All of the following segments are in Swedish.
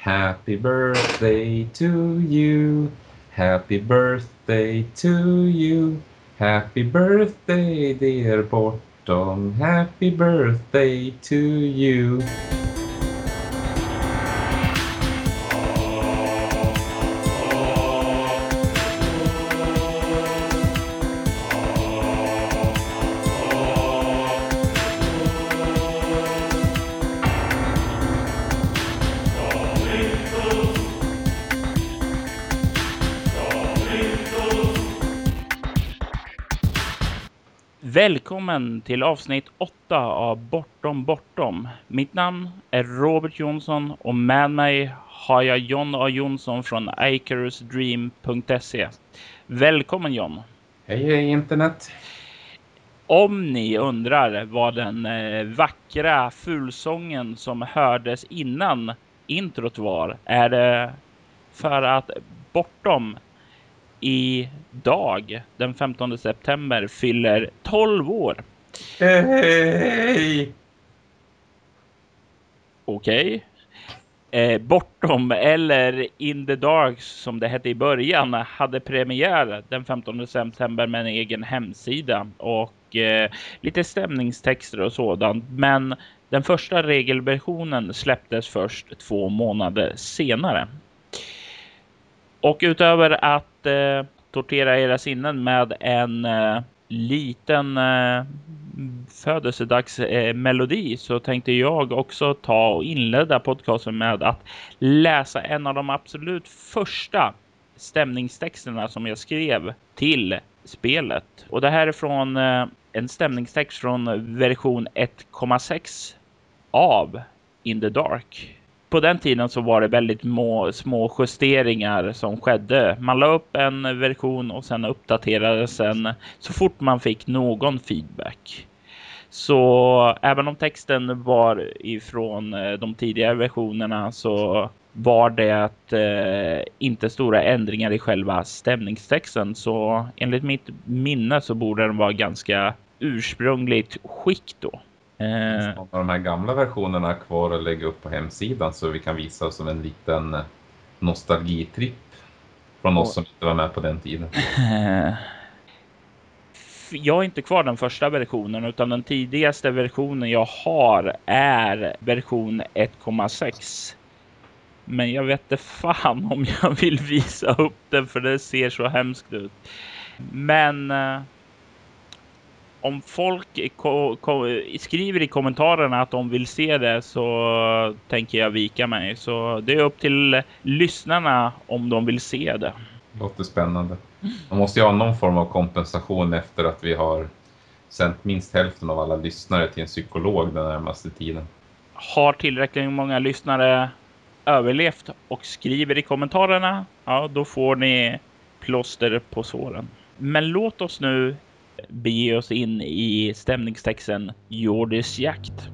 Happy birthday to you. Happy birthday to you. Happy birthday dear Bortom. Happy birthday to you. Välkommen till avsnitt 8 av Bortom Bortom. Mitt namn är Robert Jonsson och med mig har jag John A Jonsson från icarusdream.se. Välkommen John! Hej hej internet! Om ni undrar vad den eh, vackra fulsången som hördes innan introt var, är det för att Bortom idag, den 15 september, fyller 12 år. Hej! Okej. Eh, Bortom, eller In the Dark som det hette i början, hade premiär den 15 september med en egen hemsida och eh, lite stämningstexter och sådant. Men den första regelversionen släpptes först två månader senare. Och utöver att eh, tortera era sinnen med en eh, liten eh, födelsedagsmelodi så tänkte jag också ta och inleda podcasten med att läsa en av de absolut första stämningstexterna som jag skrev till spelet. Och det här är från eh, en stämningstext från version 1,6 av In the Dark på den tiden så var det väldigt må, små justeringar som skedde. Man la upp en version och sen uppdaterades den så fort man fick någon feedback. Så även om texten var ifrån eh, de tidigare versionerna så var det eh, inte stora ändringar i själva stämningstexten. Så enligt mitt minne så borde den vara ganska ursprungligt skick då. Eh, Någon av de här gamla versionerna kvar att lägga upp på hemsidan så vi kan visa som en liten nostalgitripp från oss som inte var med på den tiden. Jag har inte kvar den första versionen utan den tidigaste versionen jag har är version 1,6. Men jag vet inte fan om jag vill visa upp den för det ser så hemskt ut. Men eh, om folk skriver i kommentarerna att de vill se det så tänker jag vika mig. Så det är upp till lyssnarna om de vill se det. Låter spännande. Man måste ju ha någon form av kompensation efter att vi har sänt minst hälften av alla lyssnare till en psykolog den närmaste tiden. Har tillräckligt många lyssnare överlevt och skriver i kommentarerna, ja då får ni plåster på såren. Men låt oss nu bege oss in i stämningstexten Jordis jakt.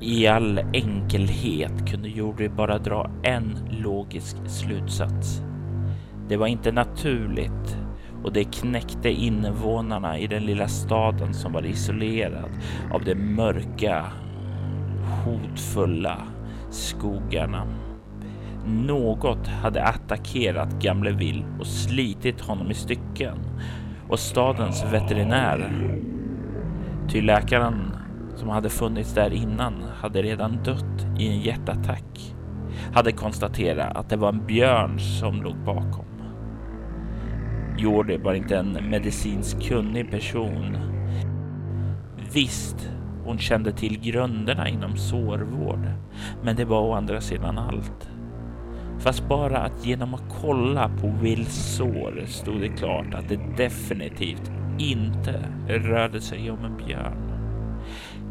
I all enkelhet kunde Jordi bara dra en logisk slutsats. Det var inte naturligt och det knäckte invånarna i den lilla staden som var isolerad av de mörka, hotfulla skogarna. Något hade attackerat gamle Will och slitit honom i stycken och stadens veterinär, ty läkaren som hade funnits där innan hade redan dött i en hjärtattack, hade konstaterat att det var en björn som låg bakom. Jordi var inte en medicinskt kunnig person. Visst, hon kände till grunderna inom sårvård, men det var å andra sidan allt. Fast bara att genom att kolla på Wills sår stod det klart att det definitivt inte rörde sig om en björn.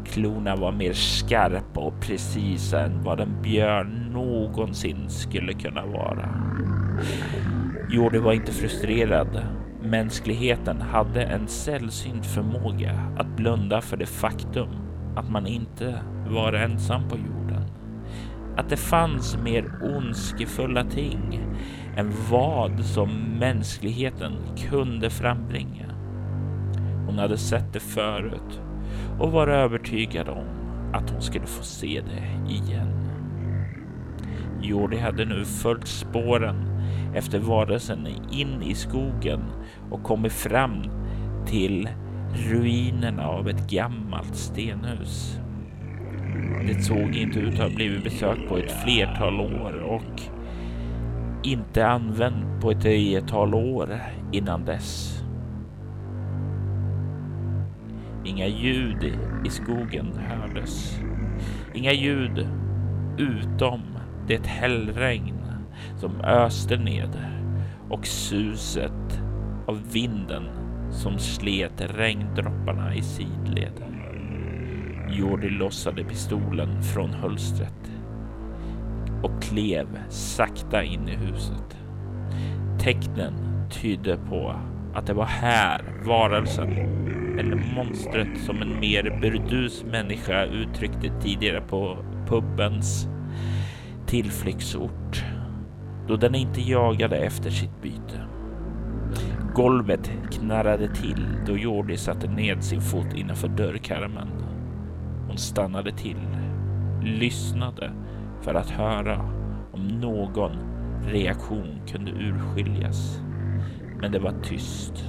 Klorna var mer skarpa och precisa än vad en björn någonsin skulle kunna vara. Jordi var inte frustrerad. Mänskligheten hade en sällsynt förmåga att blunda för det faktum att man inte var ensam på jorden att det fanns mer ondskefulla ting än vad som mänskligheten kunde frambringa. Hon hade sett det förut och var övertygad om att hon skulle få se det igen. Jordi hade nu följt spåren efter varelsen in i skogen och kommit fram till ruinerna av ett gammalt stenhus. Det såg inte ut att ha blivit besökt på ett flertal år och inte använt på ett tiotal år innan dess. Inga ljud i skogen hördes. Inga ljud utom det hällregn som öste ned och suset av vinden som slet regndropparna i sidled. Jordi lossade pistolen från hölstret och klev sakta in i huset. Tecknen tydde på att det var här varelsen eller monstret som en mer burdus människa uttryckte tidigare på pubens tillflyktsort då den inte jagade efter sitt byte. Golvet knarrade till då Jordi satte ned sin fot innanför dörrkarmen. Hon stannade till, lyssnade för att höra om någon reaktion kunde urskiljas. Men det var tyst.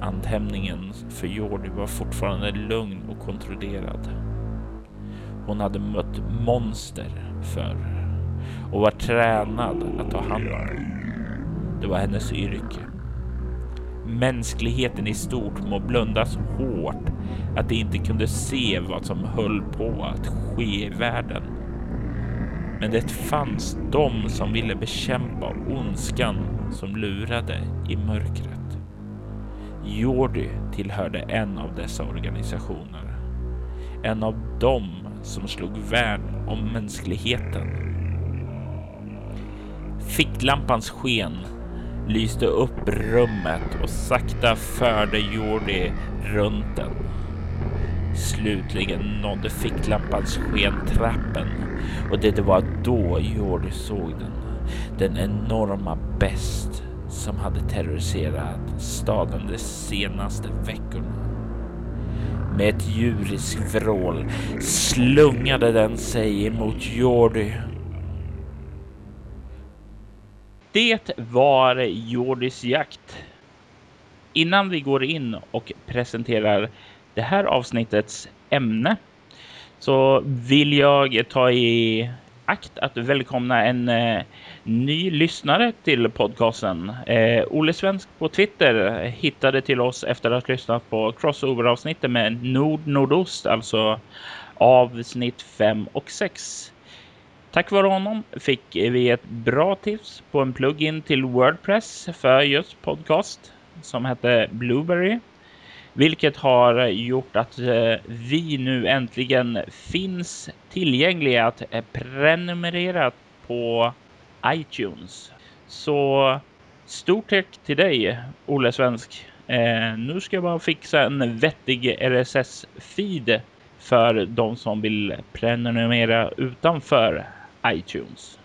Andhämningen för Jordi var fortfarande lugn och kontrollerad. Hon hade mött monster förr och var tränad att ta hand om. Det var hennes yrke. Mänskligheten i stort må blunda så hårt att de inte kunde se vad som höll på att ske i världen. Men det fanns de som ville bekämpa ondskan som lurade i mörkret. Jordi tillhörde en av dessa organisationer. En av dem som slog värn om mänskligheten. Ficklampans sken lyste upp rummet och sakta förde Jordi runt den. Slutligen nådde ficklampans sken trappen och det var då Jordi såg den. Den enorma best som hade terroriserat staden de senaste veckorna. Med ett djuriskt vrål slungade den sig emot Jordi det var Jordis jakt. Innan vi går in och presenterar det här avsnittets ämne så vill jag ta i akt att välkomna en eh, ny lyssnare till podcasten. Eh, Olle Svensk på Twitter hittade till oss efter att ha lyssnat på crossover-avsnittet med Nord Nordost, alltså avsnitt 5 och 6. Tack vare honom fick vi ett bra tips på en plugin till Wordpress för just podcast som hette Blueberry. Vilket har gjort att eh, vi nu äntligen finns tillgängliga att prenumerera på iTunes. Så stort tack till dig, Olle Svensk. Eh, nu ska jag bara fixa en vettig RSS-feed för de som vill prenumerera utanför iTunes.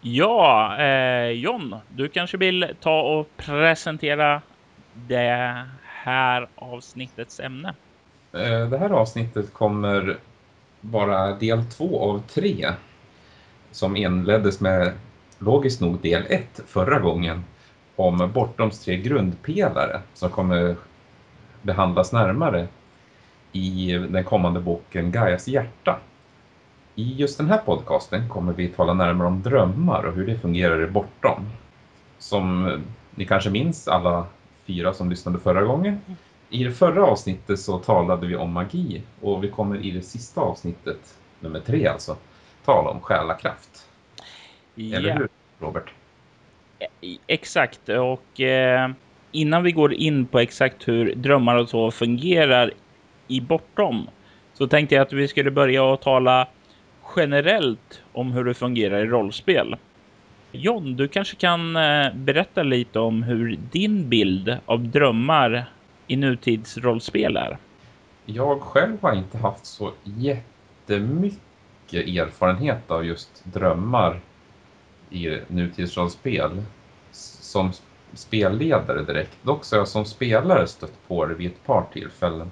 Ja, eh, John, du kanske vill ta och presentera det här avsnittets ämne? Eh, det här avsnittet kommer vara del två av tre som inleddes med logiskt nog del ett förra gången om Bortoms tre grundpelare som kommer behandlas närmare i den kommande boken Gaias hjärta i just den här podcasten kommer vi tala närmare om drömmar och hur det fungerar i bortom. Som ni kanske minns alla fyra som lyssnade förra gången. I det förra avsnittet så talade vi om magi och vi kommer i det sista avsnittet, nummer tre alltså, tala om själakraft. Ja. Eller hur, Robert? Exakt, och eh, innan vi går in på exakt hur drömmar och så fungerar i bortom så tänkte jag att vi skulle börja att tala generellt om hur det fungerar i rollspel. John, du kanske kan eh, berätta lite om hur din bild av drömmar i nutidsrollspel är? Jag själv har inte haft så jättemycket erfarenhet av just drömmar i nutidsrollspel som spelledare direkt. Dock så har jag som spelare stött på det vid ett par tillfällen.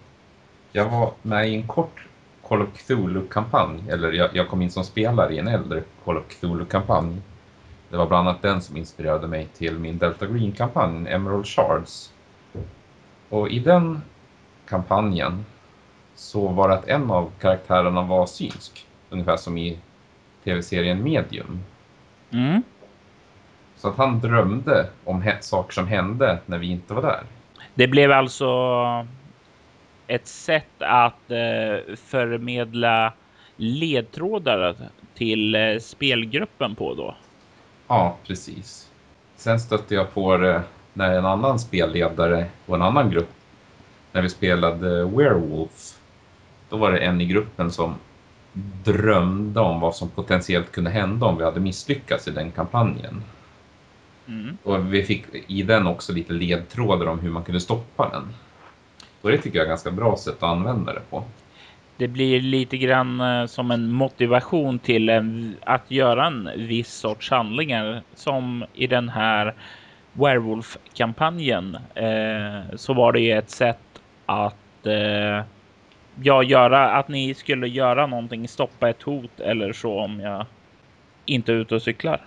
Jag var med i en kort Call of Cthulhu-kampanj, eller jag, jag, kom in som spelare i en äldre Call of Cthulhu-kampanj. Det var bland annat den som inspirerade mig till min Delta Green-kampanj, Emerald Shards. Och i den kampanjen så var det att en av karaktärerna var synsk, ungefär som i tv-serien Medium. Mm. Så att han drömde om saker som hände när vi inte var där. Det blev alltså ett sätt att eh, förmedla ledtrådar till eh, spelgruppen på då? Ja, precis. Sen stötte jag på det när en annan spelledare och en annan grupp, när vi spelade Werewolf, då var det en i gruppen som drömde om vad som potentiellt kunde hända om vi hade misslyckats i den kampanjen. Mm. Och vi fick i den också lite ledtrådar om hur man kunde stoppa den. Och det tycker jag är ganska bra sätt att använda det på. Det blir lite grann eh, som en motivation till en, att göra en viss sorts handlingar som i den här Werewolf-kampanjen eh, så var det ett sätt att eh, ja, göra att ni skulle göra någonting, stoppa ett hot eller så om jag inte är ute och cyklar.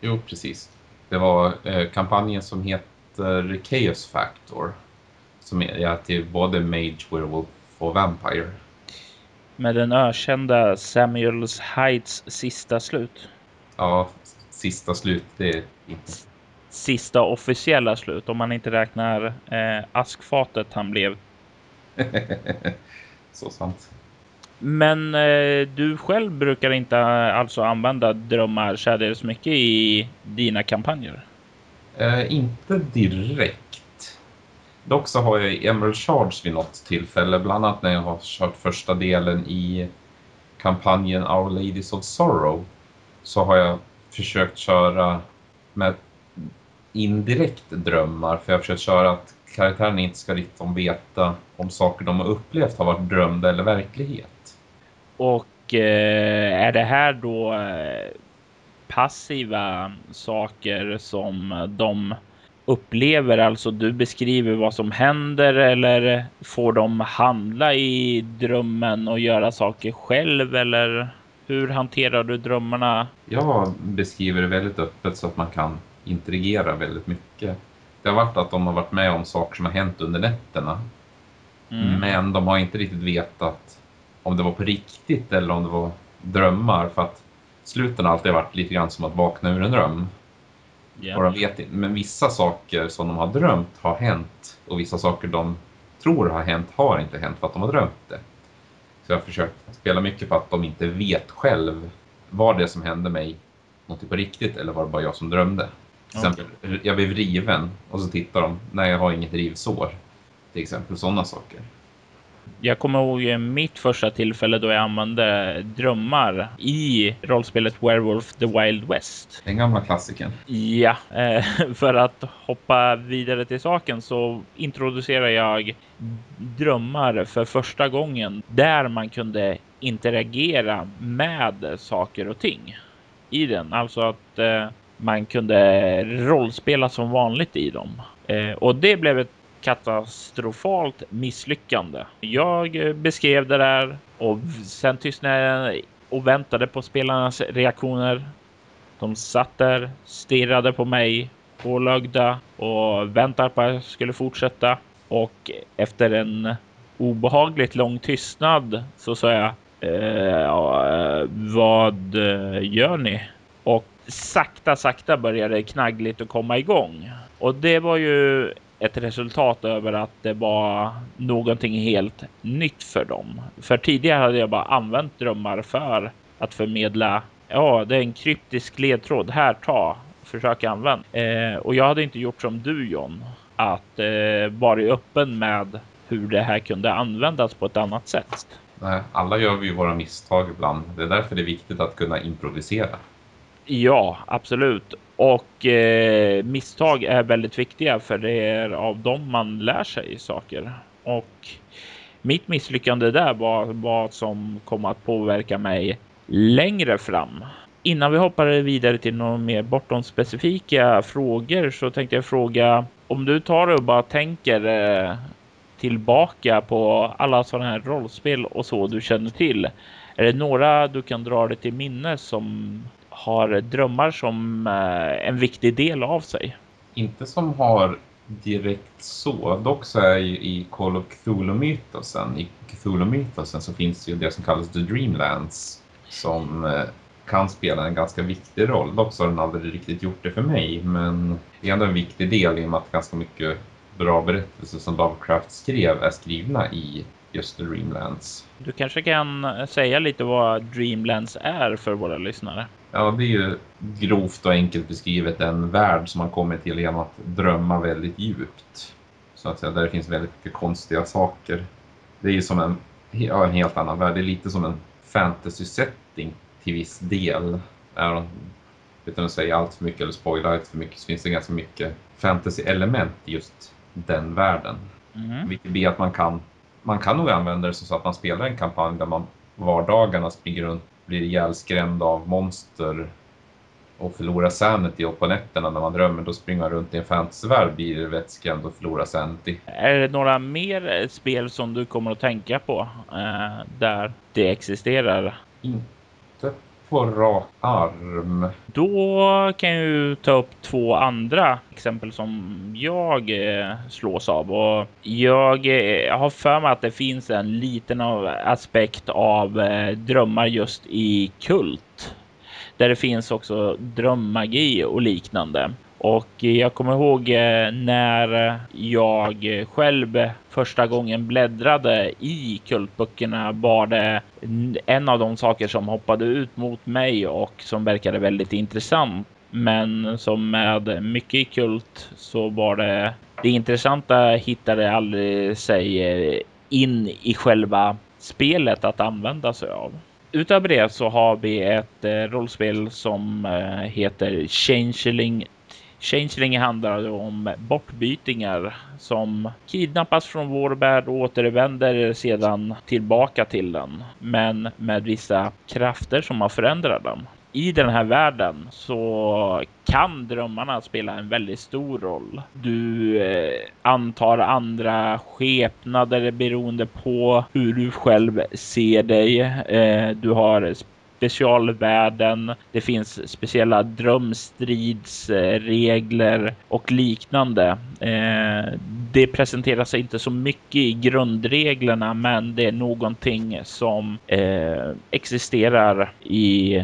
Jo, precis. Det var eh, kampanjen som heter Chaos Factor som är till både Mage, Werewolf och Vampire. Med den ökända Samuels Heights sista slut. Ja, sista slut, det är inte... Sista officiella slut, om man inte räknar eh, askfatet han blev. Så sant. Men eh, du själv brukar inte alltså använda drömmar särdeles mycket i dina kampanjer? Eh, inte direkt. Dock så har jag Emerald Charge vid något tillfälle, bland annat när jag har kört första delen i kampanjen Our Ladies of Sorrow, så har jag försökt köra med indirekt drömmar, för jag har försökt köra att karaktärerna inte ska riktigt veta om saker de har upplevt har varit drömda eller verklighet. Och eh, är det här då eh, passiva saker som de upplever? Alltså du beskriver vad som händer eller får de handla i drömmen och göra saker själv eller hur hanterar du drömmarna? Jag beskriver det väldigt öppet så att man kan interagera väldigt mycket. Det har varit att de har varit med om saker som har hänt under nätterna. Mm. Men de har inte riktigt vetat om det var på riktigt eller om det var drömmar. För att sluten har alltid varit lite grann som att vakna ur en dröm. Yeah. De vet. Men vissa saker som de har drömt har hänt. Och vissa saker de tror har hänt har inte hänt för att de har drömt det. Så jag har försökt spela mycket på att de inte vet själv vad det som hände mig något på riktigt eller var det bara jag som drömde. Till exempel, okay. jag blev riven och så tittar de, nej jag har inget rivsår. Till exempel sådana saker. Jag kommer ihåg mitt första tillfälle då jag använde drömmar i rollspelet Werewolf the Wild West. Den gamla klassikern. Ja, eh, för att hoppa vidare till saken så introducerar jag drömmar för första gången där man kunde interagera med saker och ting i den. Alltså att eh, man kunde rollspela som vanligt i dem. Eh, och det blev ett katastrofalt misslyckande. Jag eh, beskrev det där och sen tystnade jag och väntade på spelarnas reaktioner. De satt där, stirrade på mig, pålagda och väntade på att jag skulle fortsätta. Och efter en obehagligt lång tystnad så sa jag eh, eh vad eh, gör ni? Och sakta, sakta började knaggligt att komma igång. Och det var ju ett resultat över att det var någonting helt nytt för dem. För tidigare hade jag bara använt drömmar för att förmedla. Ja, det är en kryptisk ledtråd. Här, ta, försök använda. Eh, och jag hade inte gjort som du John, att eh, vara öppen med hur det här kunde användas på ett annat sätt. Nej, alla gör vi ju våra misstag ibland. Det är därför det är viktigt att kunna improvisera. Ja, absolut. Och eh, misstag är väldigt viktiga för det är av dem man lär sig saker. Och mitt misslyckande där var vad som kom att påverka mig längre fram. Innan vi hoppar vidare till några mer bortom specifika frågor så tänkte jag fråga om du tar och bara tänker eh, tillbaka på alla sådana här rollspel och så du känner till? Är det några du kan dra dig till minnes som har drömmar som eh, en viktig del av sig? Inte som har direkt så. Dock så är ju i Call of Cthulhu-mytosen, i Cthulhu-mytosen så finns det ju det som kallas The Dreamlands som eh, kan spela en ganska viktig roll. Dock så har den aldrig riktigt gjort det för mig, men det är ändå en viktig del i och med att ganska mycket bra berättelser som Lovecraft skrev är skrivna i just Dreamlands. Du kanske kan säga lite vad Dreamlands är för våra lyssnare? Ja, det är ju grovt och enkelt beskrivet en värld som man kommer till genom att drömma väldigt djupt. Så att säga, där det finns väldigt mycket konstiga saker. Det är ju som en, ja, en helt annan värld. Det är lite som en fantasy-setting till viss del. Utan att säga allt för mycket eller spoila allt för mycket så finns det ganska mycket fantasy-element i just den världen. Mm. Vilket blir att man kan, man kan nog använda det så att man spelar en kampanj där man vardagarna springer runt blir ihjälskrämd av monster och förlorar sanity och på nätterna när man drömmer då springer man runt i en fantasyvärld blir vettskrämd och förlorar sanity. Är det några mer spel som du kommer att tänka på eh, där det existerar? Inte på rak arm. Då kan jag ju ta upp två andra exempel som jag eh, slås av och eh, jag har för mig att det finns en liten aspekt av eh, drömmar just i kult där det finns också drömmagi och liknande. Och jag kommer ihåg eh, när jag själv första gången bläddrade i kultböckerna var det en av de saker som hoppade ut mot mig och som verkade väldigt intressant. Men som med mycket i kult så var det det intressanta hittade aldrig sig eh, in i själva spelet att använda sig av. Utöver det så har vi ett eh, rollspel som heter Changeling Changeling handlar om bortbytingar som kidnappas från vår värld och återvänder sedan tillbaka till den. Men med vissa krafter som har förändrat dem. I den här världen så kan drömmarna spela en väldigt stor roll. Du eh, antar andra skepnader beroende på hur du själv ser dig. Eh, du har Specialvärden, Det finns speciella drömstridsregler och liknande. Eh, det presenteras inte så mycket i grundreglerna, men det är någonting som eh, existerar i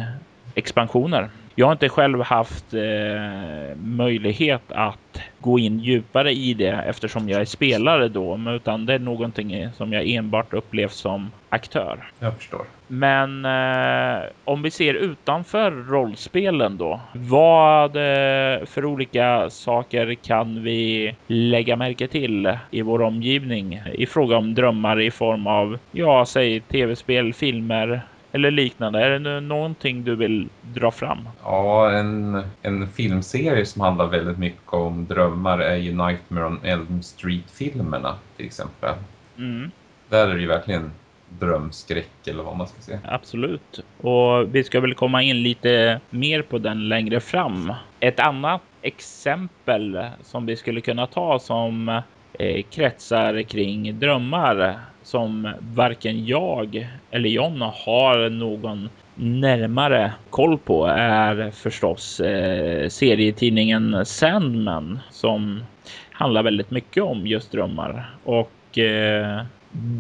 expansioner. Jag har inte själv haft eh, möjlighet att gå in djupare i det eftersom jag är spelare då, utan det är någonting som jag enbart upplevt som aktör. Jag förstår. Men eh, om vi ser utanför rollspelen då, vad eh, för olika saker kan vi lägga märke till i vår omgivning i fråga om drömmar i form av, ja, säg tv-spel, filmer, eller liknande? Är det någonting du vill dra fram? Ja, en, en filmserie som handlar väldigt mycket om drömmar är ju Nightmare on Elm Street-filmerna till exempel. Mm. Där är det ju verkligen drömskräck eller vad man ska säga. Absolut. Och vi ska väl komma in lite mer på den längre fram. Ett annat exempel som vi skulle kunna ta som eh, kretsar kring drömmar som varken jag eller John har någon närmare koll på är förstås eh, serietidningen Sandman som handlar väldigt mycket om just drömmar och eh,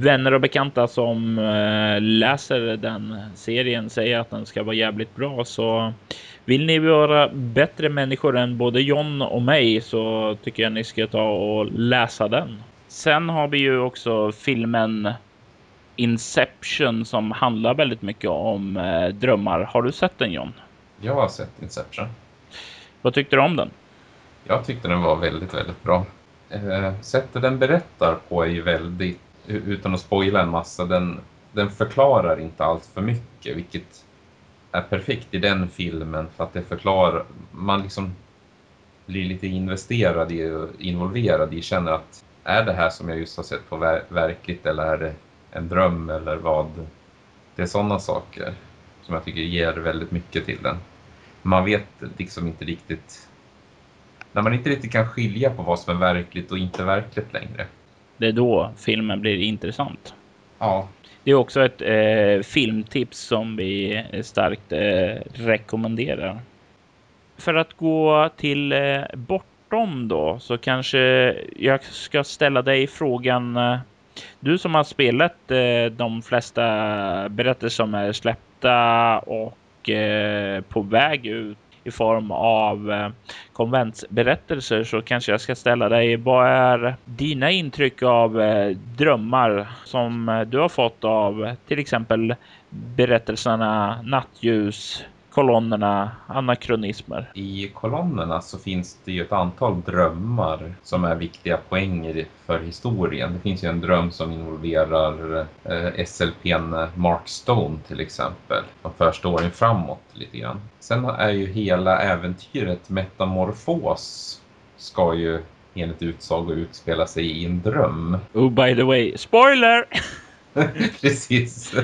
vänner och bekanta som eh, läser den serien säger att den ska vara jävligt bra så vill ni vara bättre människor än både John och mig så tycker jag ni ska ta och läsa den. Sen har vi ju också filmen Inception som handlar väldigt mycket om eh, drömmar. Har du sett den John? Jag har sett Inception. Vad tyckte du om den? Jag tyckte den var väldigt, väldigt bra. Eh, sättet den berättar på är ju väldigt, utan att spoila en massa, den, den förklarar inte allt för mycket, vilket är perfekt i den filmen för att det förklarar, man liksom blir lite investerad i involverad i, känner att är det här som jag just har sett på ver verkligt eller är det en dröm eller vad. Det är sådana saker som jag tycker ger väldigt mycket till den. Man vet liksom inte riktigt, när man inte riktigt kan skilja på vad som är verkligt och inte verkligt längre. det är då filmen blir intressant. Ja. Det är också ett eh, filmtips som vi starkt eh, rekommenderar. För att gå till eh, tvärtom då så kanske jag ska ställa dig frågan. Eh, du som har spelat eh, de flesta berättelser som är släppta och eh, på väg ut i form av konventsberättelser så kanske jag ska ställa dig. Vad är dina intryck av drömmar som du har fått av till exempel berättelserna Nattljus, kolonnerna, anakronismer. I kolonnerna så finns det ju ett antal drömmar som är viktiga poänger för historien. Det finns ju en dröm som involverar eh, SLPn Mark Stone till exempel. Som för storyn framåt lite grann. Sen är ju hela äventyret Metamorfos ska ju enligt utsago utspela sig i en dröm. Oh by the way, spoiler! Precis.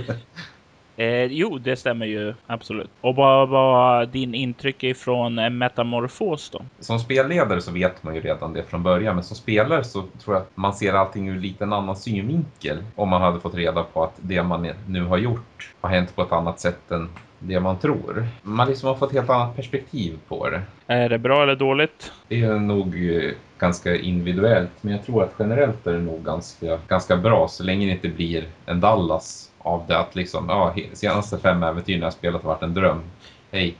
Eh, jo, det stämmer ju absolut. Och vad var din intryck ifrån eh, Metamorfos då? Som spelledare så vet man ju redan det från början, men som spelare så tror jag att man ser allting ur lite en annan synvinkel om man hade fått reda på att det man nu har gjort har hänt på ett annat sätt än det man tror. Man liksom har fått ett helt annat perspektiv på det. Är det bra eller dåligt? Det är nog eh, ganska individuellt, men jag tror att generellt är det nog ganska, ganska bra så länge det inte blir en Dallas av det att liksom, ja, senaste fem äventyren jag spelat har varit en dröm. Hej,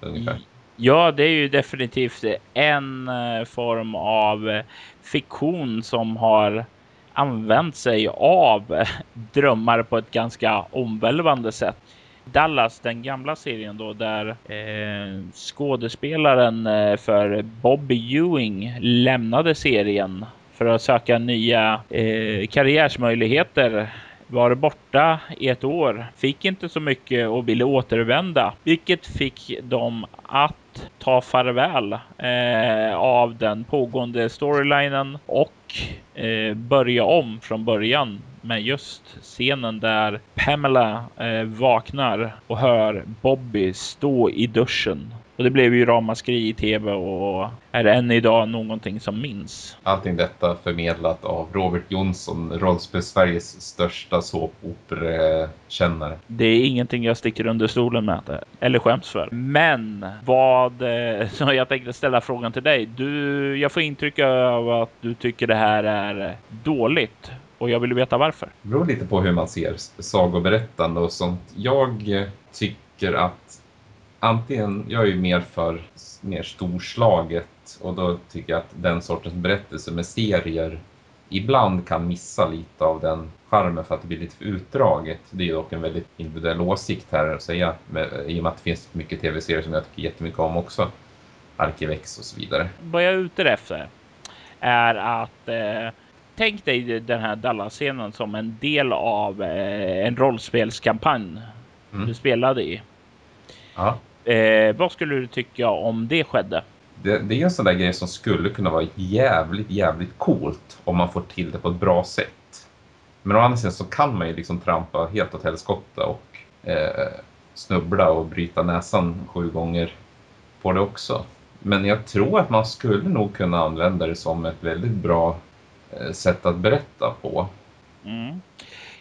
ungefär. Mm. Ja, det är ju definitivt en eh, form av eh, fiktion som har använt sig av eh, drömmar på ett ganska omvälvande sätt. Dallas, den gamla serien då, där eh, skådespelaren för Bobby Ewing lämnade serien för att söka nya eh, karriärsmöjligheter var borta i ett år, fick inte så mycket och ville återvända, vilket fick dem att ta farväl eh, av den pågående storylinen och eh, börja om från början med just scenen där Pamela eh, vaknar och hör Bobby stå i duschen och det blev ju ramaskri i tv och är än idag någonting som minns. Allting detta förmedlat av Robert Jonsson, rollspel-Sveriges största såpoperekännare. Det är ingenting jag sticker under stolen med eller skäms för. Men vad, så jag tänkte ställa frågan till dig. Du, jag får intryck av att du tycker det här är dåligt och jag vill veta varför. Det beror lite på hur man ser sagoberättande och sånt. Jag tycker att antingen, jag är ju mer för mer storslaget och då tycker jag att den sortens berättelse med serier ibland kan missa lite av den charmen för att det blir lite för utdraget. Det är dock en väldigt individuell åsikt här att säga med, i och med att det finns mycket tv-serier som jag tycker jättemycket om också. Arkivex och så vidare. Vad jag är ute efter är att eh, tänk dig den här Dallas-scenen som en del av eh, en rollspelskampanj mm. du spelade i. Ja. Eh, vad skulle du tycka om det skedde? Det, det är en sån där grej som skulle kunna vara jävligt, jävligt coolt om man får till det på ett bra sätt. Men å andra sidan så kan man ju liksom trampa helt åt helskotta och eh, snubbla och bryta näsan sju gånger på det också. Men jag tror att man skulle nog kunna använda det som ett väldigt bra eh, sätt att berätta på. Mm.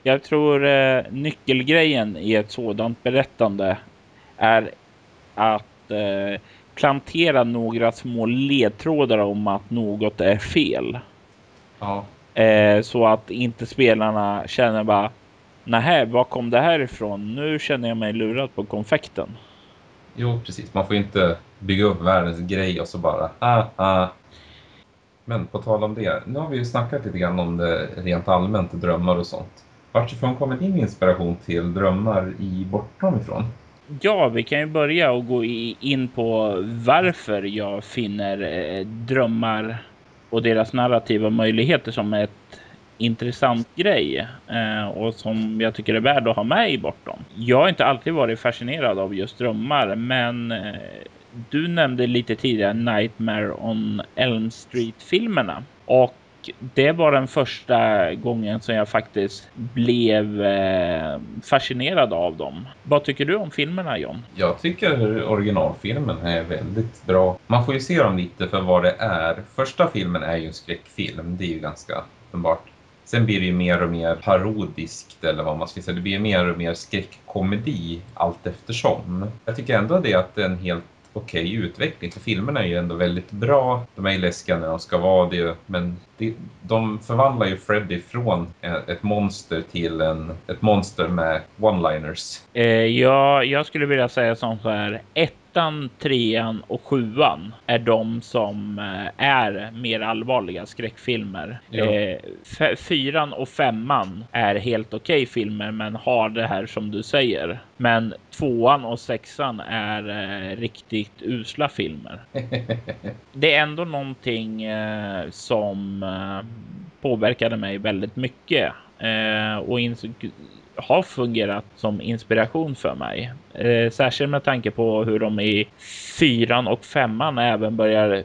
Jag tror eh, nyckelgrejen i ett sådant berättande är att eh, plantera några små ledtrådar om att något är fel. Ja. Eh, så att inte spelarna känner bara Nej, var kom det här ifrån? Nu känner jag mig lurad på konfekten. Jo, precis. Man får inte bygga upp världens grej och så bara ah, ah. Men på tal om det, nu har vi ju snackat lite grann om det rent allmänt, drömmar och sånt. Varifrån kommer din inspiration till drömmar i Bortom ifrån? Ja, vi kan ju börja och gå in på varför jag finner eh, drömmar och deras narrativa möjligheter som ett intressant grej eh, och som jag tycker är värd att ha med i Bortom. Jag har inte alltid varit fascinerad av just drömmar, men eh, du nämnde lite tidigare Nightmare on Elm Street filmerna och det var den första gången som jag faktiskt blev eh, fascinerad av dem. Vad tycker du om filmerna John? Jag tycker originalfilmen är väldigt bra. Man får ju se dem lite för vad det är. Första filmen är ju en skräckfilm, det är ju ganska uppenbart. Sen blir det ju mer och mer parodiskt eller vad man ska säga. Det blir mer och mer skräckkomedi allt eftersom. Jag tycker ändå det att det är en helt okej okay utveckling. För filmerna är ju ändå väldigt bra. De är ju läskiga när de ska vara det. Men det, de förvandlar ju Freddy från ett monster till en, ett monster med one-liners. Eh, ja, jag skulle vilja säga som så här. Ett ettan, trean och sjuan är de som eh, är mer allvarliga skräckfilmer. Ja. Eh, fyran och femman är helt okej okay filmer men har det här som du säger. Men tvåan och sexan är eh, riktigt usla filmer. det är ändå någonting som påverkade mig väldigt mycket och har fungerat som inspiration för mig. Eh, särskilt med tanke på hur de i fyran och femman även börjar,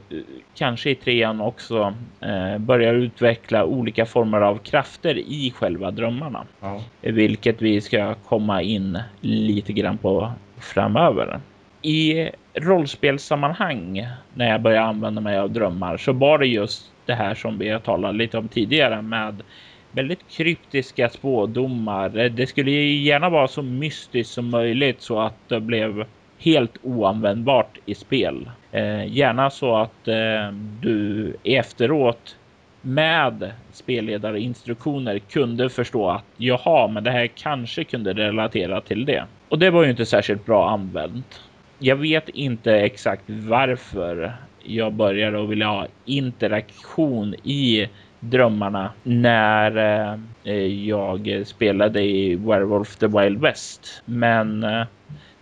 kanske i trean också, eh, börjar utveckla olika former av krafter i själva drömmarna. Ja. Vilket vi ska komma in lite grann på framöver. I rollspelssammanhang när jag började använda mig av drömmar så var det just det här som vi har talat lite om tidigare med väldigt kryptiska spådomar. Eh, det skulle gärna vara så mystiskt som möjligt så att det blev helt oanvändbart i spel. Eh, gärna så att eh, du efteråt med spelledarinstruktioner kunde förstå att jaha, men det här kanske kunde relatera till det. Och det var ju inte särskilt bra använt. Jag vet inte exakt varför jag började och ville ha interaktion i drömmarna när eh, jag spelade i Werewolf the Wild West. Men eh,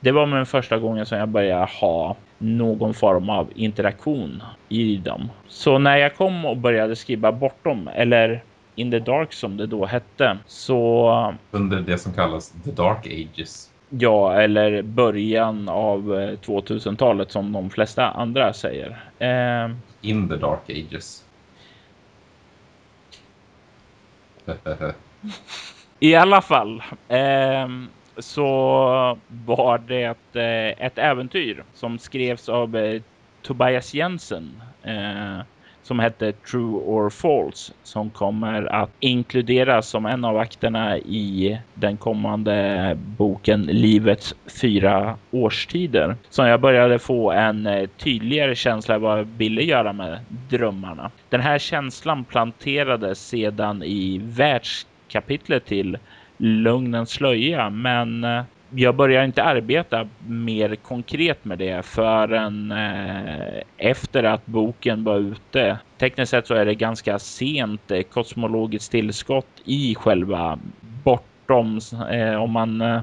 det var min första gången som jag började ha någon form av interaktion i dem. Så när jag kom och började skriva bortom eller In the Dark som det då hette så... Under det som kallas The Dark Ages. Ja, eller början av 2000-talet eh, som de flesta andra säger. Eh... In the Dark Ages. I alla fall eh, så var det ett, ett äventyr som skrevs av eh, Tobias Jensen eh, som hette True or False som kommer att inkluderas som en av akterna i den kommande boken Livets fyra årstider. Så jag började få en eh, tydligare känsla av vad jag ville göra med drömmarna. Den här känslan planterades sedan i världskapitlet till Lugnens slöja men eh, jag börjar inte arbeta mer konkret med det förrän eh, efter att boken var ute. Tekniskt sett så är det ganska sent eh, kosmologiskt tillskott i själva bortom eh, om man eh,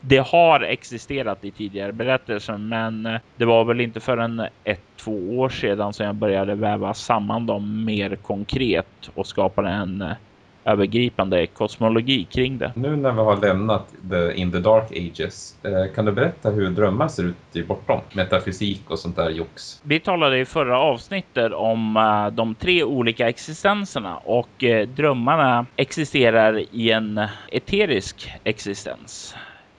det har existerat i tidigare berättelser, men eh, det var väl inte förrän ett, två år sedan som jag började väva samman dem mer konkret och skapa en eh, övergripande kosmologi kring det. Nu när vi har lämnat the, In the Dark Ages, eh, kan du berätta hur drömmar ser ut i bortom? Metafysik och sånt där jox. Vi talade i förra avsnittet om uh, de tre olika existenserna och uh, drömmarna existerar i en eterisk existens.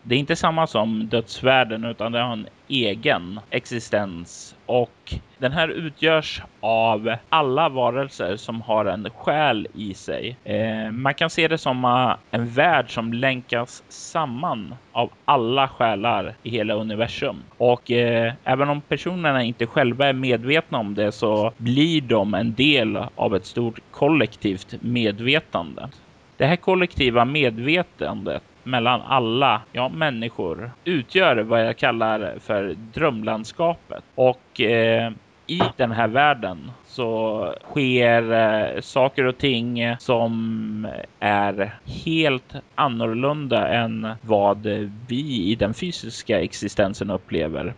Det är inte samma som dödsvärlden utan det har en egen existens och den här utgörs av alla varelser som har en själ i sig. Eh, man kan se det som eh, en värld som länkas samman av alla själar i hela universum. Och eh, även om personerna inte själva är medvetna om det så blir de en del av ett stort kollektivt medvetande. Det här kollektiva medvetandet mellan alla ja, människor utgör vad jag kallar för drömlandskapet. Och eh, i den här världen så sker eh, saker och ting som är helt annorlunda än vad vi i den fysiska existensen upplever.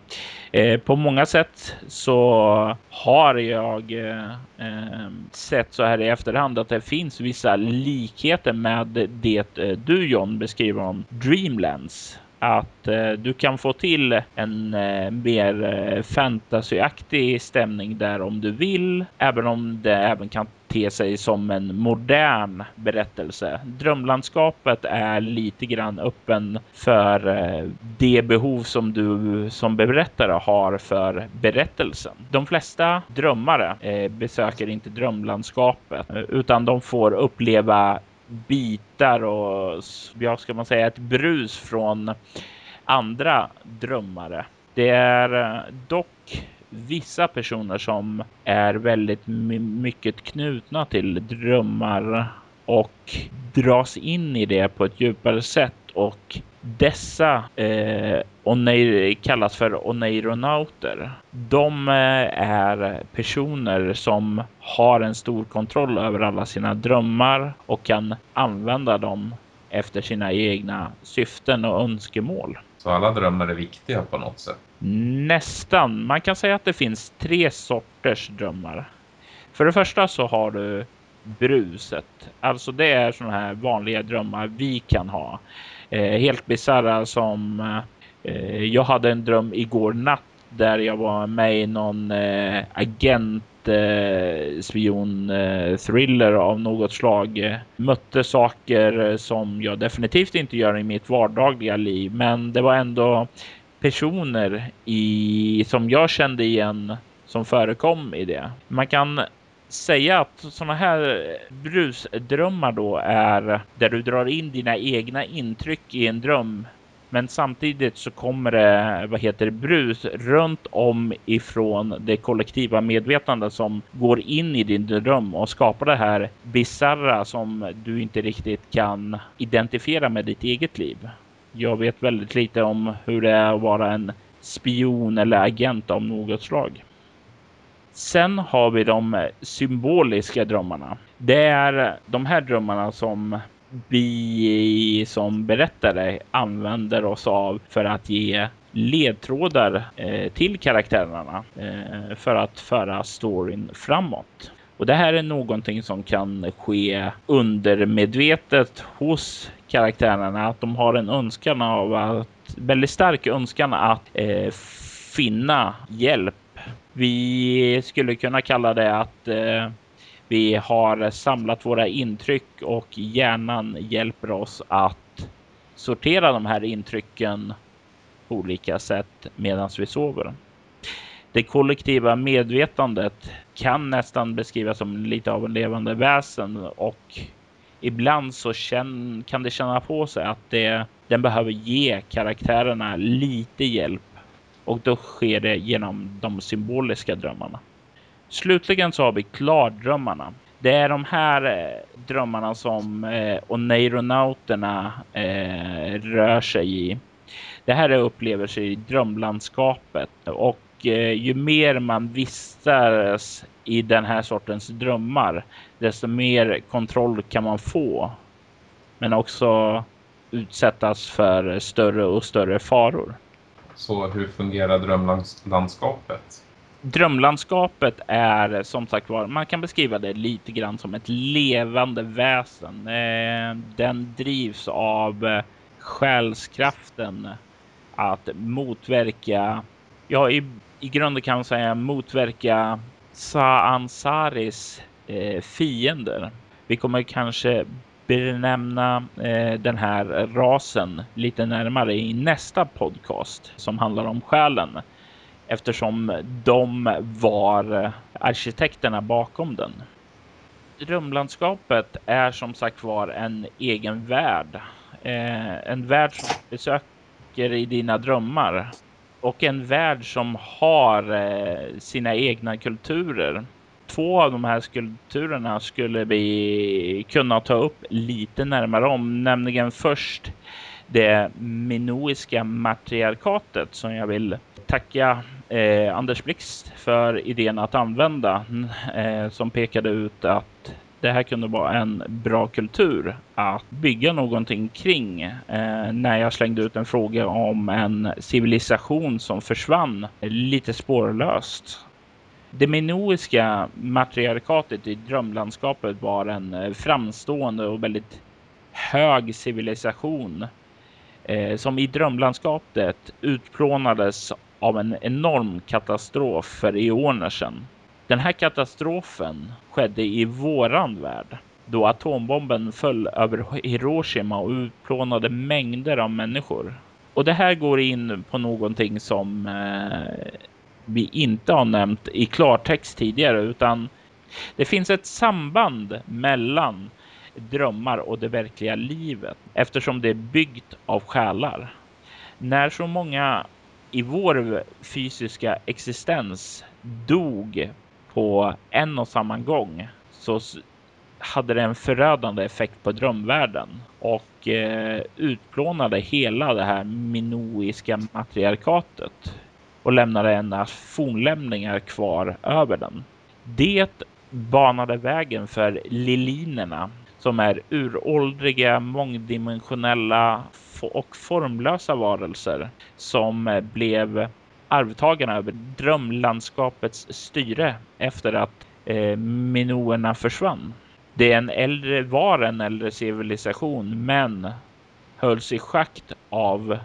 Eh, på många sätt så har jag eh, sett så här i efterhand att det finns vissa likheter med det du John beskriver om Dreamlands att eh, du kan få till en eh, mer eh, fantasyaktig stämning där om du vill, även om det även kan te sig som en modern berättelse. Drömlandskapet är lite grann öppen för eh, det behov som du som berättare har för berättelsen. De flesta drömmare eh, besöker inte drömlandskapet eh, utan de får uppleva bitar och ja, ska man säga ett brus från andra drömmare. Det är eh, dock vissa personer som är väldigt mycket knutna till drömmar och dras in i det på ett djupare sätt och dessa eh, oneir, kallas för oneironauter. De eh, är personer som har en stor kontroll över alla sina drömmar och kan använda dem efter sina egna syften och önskemål. Så alla drömmar är viktiga på något sätt? Nästan. Man kan säga att det finns tre sorters drömmar. För det första så har du bruset. Alltså det är sådana här vanliga drömmar vi kan ha. Eh, helt bisarra som eh, jag hade en dröm igår natt där jag var med i någon eh, agent eh, spion eh, thriller av något slag. Mötte saker som jag definitivt inte gör i mitt vardagliga liv, men det var ändå personer i som jag kände igen som förekom i det. Man kan säga att sådana här eh, brusdrömmar då är där du drar in dina egna intryck i en dröm. Men samtidigt så kommer det, vad heter det, brus runt om ifrån det kollektiva medvetande som går in i din dröm och skapar det här bizarra som du inte riktigt kan identifiera med ditt eget liv. Jag vet väldigt lite om hur det är att vara en spion eller agent av något slag. Sen har vi de eh, symboliska drömmarna. Det är eh, de här drömmarna som vi som berättare använder oss av för att ge ledtrådar eh, till karaktärerna för att föra storyn framåt. Och det här är någonting som kan ske undermedvetet hos karaktärerna. Att de har en önskan av att väldigt stark önskan att eh, finna hjälp vi skulle kunna kalla det att eh, vi har samlat våra intryck och hjärnan hjälper oss att sortera de här intrycken på olika sätt medan vi sover. Det kollektiva medvetandet kan nästan beskrivas som lite av en levande väsen och ibland så kan det känna på sig att det, den behöver ge karaktärerna lite hjälp och då sker det genom de symboliska drömmarna. Slutligen så har vi klardrömmarna. Det är de här eh, drömmarna som eh, oneironauterna eh, rör sig i. Det här är upplevelser i drömlandskapet och eh, ju mer man vistas i den här sortens drömmar, desto mer kontroll kan man få. Men också utsättas för större och större faror. Så hur fungerar drömlandskapet? Drömlandskapet är som sagt var, man kan beskriva det lite grann som ett levande väsen. Eh, den drivs av eh, själskraften att motverka, ja i, i grunden kan man säga motverka Saansaris eh, fiender. Vi kommer kanske benämna eh, den här rasen lite närmare i nästa podcast som handlar om själen eftersom de var arkitekterna bakom den. Drömlandskapet är som sagt var en egen värld. Eh, en värld som besöker i dina drömmar och en värld som har eh, sina egna kulturer två av de här skulpturerna skulle vi kunna ta upp lite närmare om, nämligen först det minoiska matriarkatet som jag vill tacka eh, Anders Blixt för idén att använda eh, som pekade ut att det här kunde vara en bra kultur att bygga någonting kring eh, när jag slängde ut en fråga om en civilisation som försvann lite spårlöst det minoiska matriarkatet i drömlandskapet var en eh, framstående och väldigt hög civilisation eh, som i drömlandskapet utplånades av en enorm katastrof för eoner sedan. Den här katastrofen skedde i våran värld då atombomben föll över Hiroshima och utplånade mängder av människor. Och det här går in på någonting som eh, vi inte har nämnt i klartext tidigare utan det finns ett samband mellan drömmar och det verkliga livet eftersom det är byggt av själar. När så många i vår fysiska existens dog på en och samma gång så hade det en förödande effekt på drömvärlden och eh, utplånade hela det här minoiska matriarkatet och lämnade endast fornlämningar kvar över den. Det banade vägen för lilinerna som är uråldriga, mångdimensionella och formlösa varelser som blev arvtagarna över drömlandskapets styre efter att eh, minoerna försvann. Det är en äldre, var en äldre civilisation, men hölls i schakt av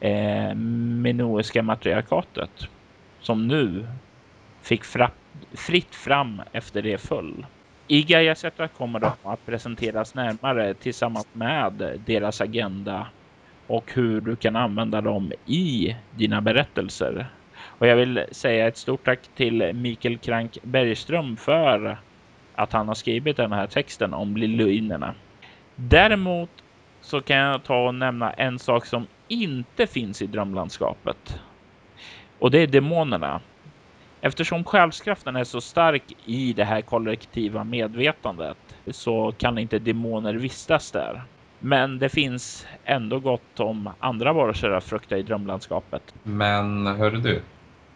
eh, minoiska matriarkatet som nu fick fra, fritt fram efter det föll. I Gaia Zeta kommer de att presenteras närmare tillsammans med deras agenda och hur du kan använda dem i dina berättelser. Och jag vill säga ett stort tack till Mikael Krank Bergström för att han har skrivit den här texten om liluinerna. Däremot så kan jag ta och nämna en sak som inte finns i drömlandskapet. Och det är demonerna. Eftersom själskraften är så stark i det här kollektiva medvetandet så kan inte demoner vistas där. Men det finns ändå gott om andra varelser att frukta i drömlandskapet. Men hör du,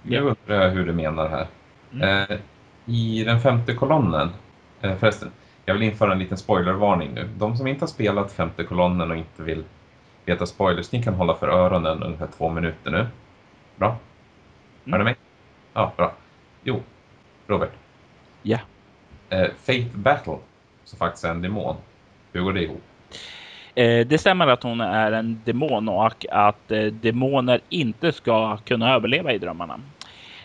nu undrar jag hur du menar här. Mm. Eh, I den femte kolonnen, eh, förresten, jag vill införa en liten spoilervarning nu. De som inte har spelat femte kolonnen och inte vill veta spoilers, ni kan hålla för öronen ungefär två minuter nu. Bra? Mm. Hör du mig? Ja, bra. Jo, Robert. Ja. Eh, Faith Battle, som faktiskt är en demon. Hur går det ihop? Eh, det stämmer att hon är en demon och att eh, demoner inte ska kunna överleva i drömmarna.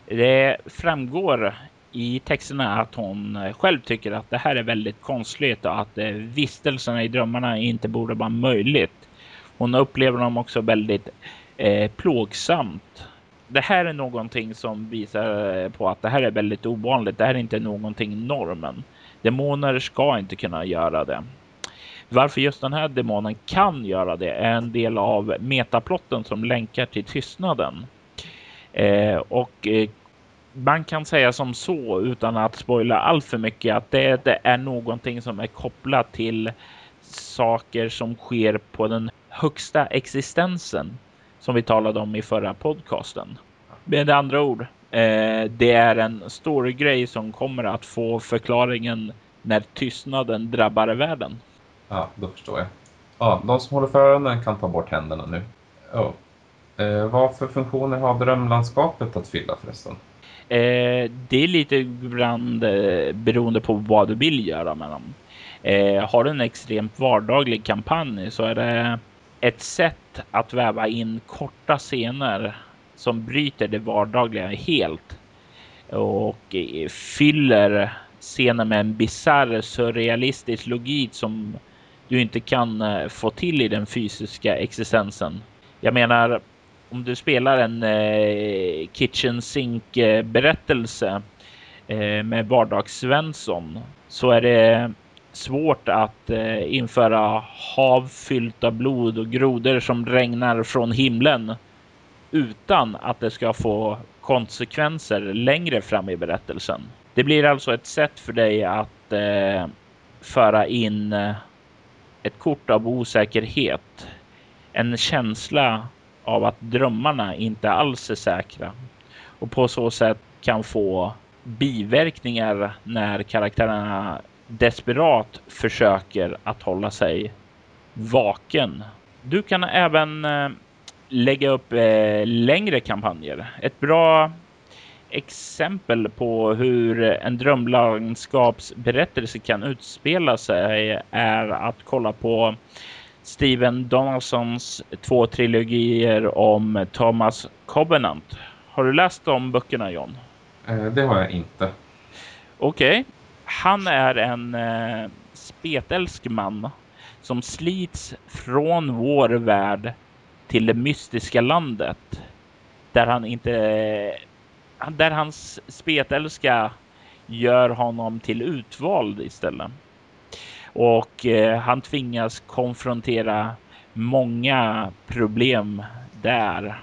Det framgår i texterna att hon eh, själv tycker att det här är väldigt konstigt och att eh, vistelserna i drömmarna inte borde vara möjligt. Hon upplever dem också väldigt eh, plågsamt. Det här är någonting som visar eh, på att det här är väldigt ovanligt. Det här är inte någonting normen. Demoner ska inte kunna göra det. Varför just den här demonen kan göra det är en del av metaplotten som länkar till tystnaden. Eh, och eh, man kan säga som så utan att spoila allt för mycket att det, det, är någonting som är kopplat till saker som sker på den högsta existensen som vi talade om i förra podcasten. Med andra ord, eh, det är en stor grej som kommer att få förklaringen när tystnaden drabbar världen. Ja, då förstår jag. Ja, de som håller för öronen kan ta bort händerna nu. Oh. Eh, vad för funktioner har drömlandskapet att fylla förresten? Eh, det är lite grann eh, beroende på vad du vill göra med dem. Eh, har du en extremt vardaglig kampanj så är det ett sätt att väva in korta scener som bryter det vardagliga helt och eh, fyller scenen med en bisarr surrealistisk logik som du inte kan eh, få till i den fysiska existensen. Jag menar, om du spelar en eh, kitchen sink eh, berättelse eh, med vardagssvensson så är det svårt att eh, införa hav fyllt av blod och grodor som regnar från himlen utan att det ska få konsekvenser längre fram i berättelsen. Det blir alltså ett sätt för dig att eh, föra in eh, ett kort av osäkerhet. En känsla av att drömmarna inte alls är säkra och på så sätt kan få biverkningar när karaktärerna desperat försöker att hålla sig vaken. Du kan även eh, lägga upp eh, längre kampanjer. Ett bra exempel på hur en drömlandskapsberättelse kan utspela sig är att kolla på Steven Donaldsons två trilogier om Thomas Covenant. Har du läst de böckerna John? Eh, det har jag inte. Okej. Okay. Han är en eh, spetälsk man som slits från vår värld till det mystiska landet där han inte där hans spetälska gör honom till utvald istället. Och eh, han tvingas konfrontera många problem där.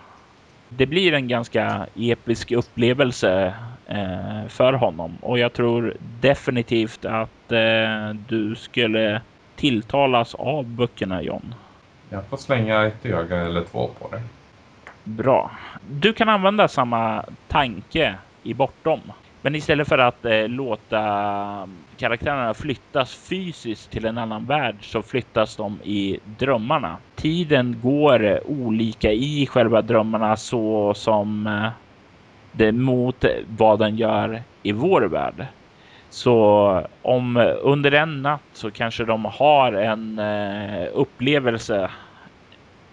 Det blir en ganska episk upplevelse eh, för honom och jag tror definitivt att eh, du skulle tilltalas av böckerna John. Jag får slänga ett öga eller två på det. Bra. Du kan använda samma tanke i Bortom. Men istället för att eh, låta karaktärerna flyttas fysiskt till en annan värld så flyttas de i drömmarna. Tiden går eh, olika i själva drömmarna så som eh, det mot vad den gör i vår värld. Så om eh, under en natt så kanske de har en eh, upplevelse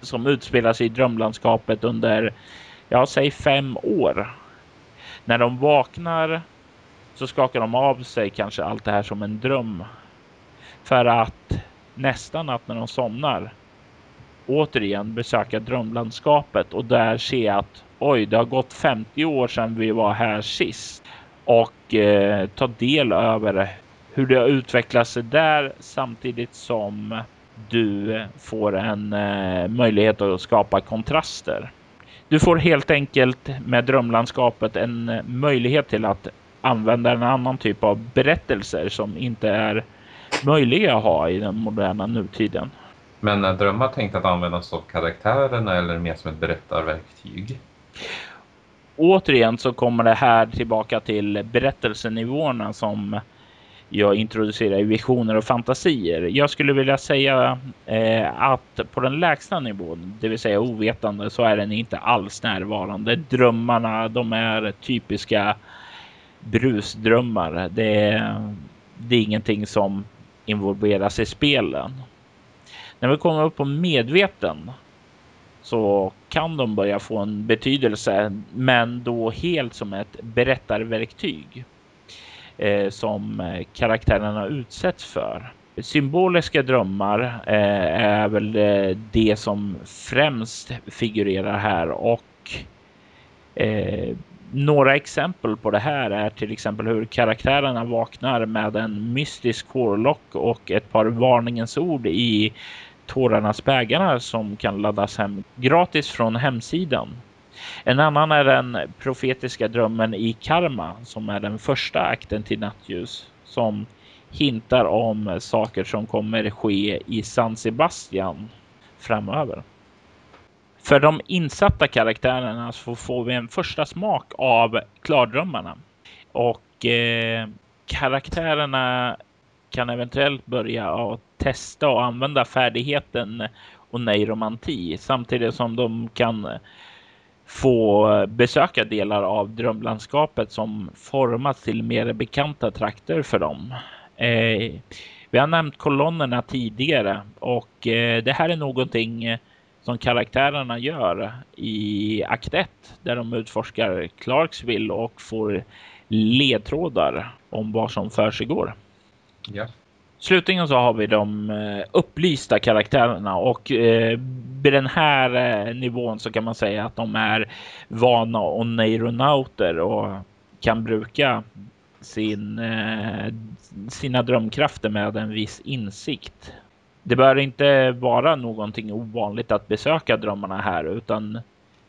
som utspelar sig i drömlandskapet under, ja, säg fem år. När de vaknar så skakar de av sig kanske allt det här som en dröm. För att nästa natt när de somnar återigen besöka drömlandskapet och där se att oj, det har gått 50 år sedan vi var här sist och eh, ta del över hur det har utvecklat sig där samtidigt som du får en eh, möjlighet att skapa kontraster. Du får helt enkelt med drömlandskapet en eh, möjlighet till att använda en annan typ av berättelser som inte är möjliga att ha i den moderna nutiden. Men är drömmar tänkt att användas av karaktärerna eller mer som ett berättarverktyg? Återigen så kommer det här tillbaka till berättelsenivåerna som jag introducerar i visioner och fantasier. Jag skulle vilja säga eh, att på den lägsta nivån, det vill säga ovetande, så är den inte alls närvarande. Drömmarna, de är typiska brusdrömmar. Det är, det är ingenting som involveras i spelen. När vi kommer upp på medveten så kan de börja få en betydelse, men då helt som ett berättarverktyg Eh, som eh, karaktärerna utsätts för. Symboliska drömmar eh, är väl eh, det som främst figurerar här och eh, några exempel på det här är till exempel hur karaktärerna vaknar med en mystisk hårlock och ett par varningens ord i tårarnas bägare som kan laddas hem gratis från hemsidan. En annan är den profetiska drömmen i Karma som är den första akten till Nattljus som hintar om saker som kommer ske i San Sebastian framöver. För de insatta karaktärerna så får vi en första smak av klardrömmarna och eh, karaktärerna kan eventuellt börja att testa och använda färdigheten och nejromanti samtidigt som de kan få eh, besöka delar av drömlandskapet som formats till mer bekanta trakter för dem. Eh, vi har nämnt kolonnerna tidigare och eh, det här är någonting eh, som karaktärerna gör i akt 1 där de utforskar Clarksville och får ledtrådar om vad som för sig går. Ja. Slutligen så har vi de eh, upplysta karaktärerna och eh, vid den här eh, nivån så kan man säga att de är vana och neuronauter och kan bruka sin, sina drömkrafter med en viss insikt. Det bör inte vara någonting ovanligt att besöka drömmarna här utan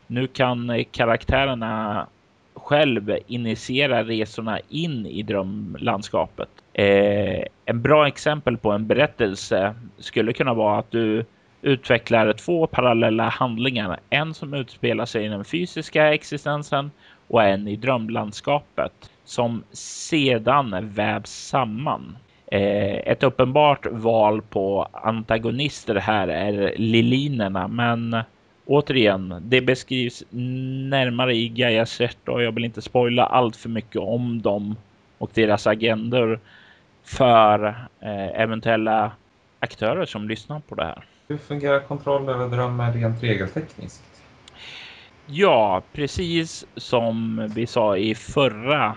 nu kan karaktärerna själv initiera resorna in i drömlandskapet. Eh, en bra exempel på en berättelse skulle kunna vara att du utvecklar två parallella handlingar. En som utspelar sig i den fysiska existensen och en i drömlandskapet som sedan vävs samman. Eh, ett uppenbart val på antagonister här är lilinerna, men återigen, det beskrivs närmare i Gaia Cert och jag vill inte spoila allt för mycket om dem och deras agendor för eh, eventuella aktörer som lyssnar på det här. Hur fungerar kontroll över drömmar rent regeltekniskt? Ja, precis som vi sa i förra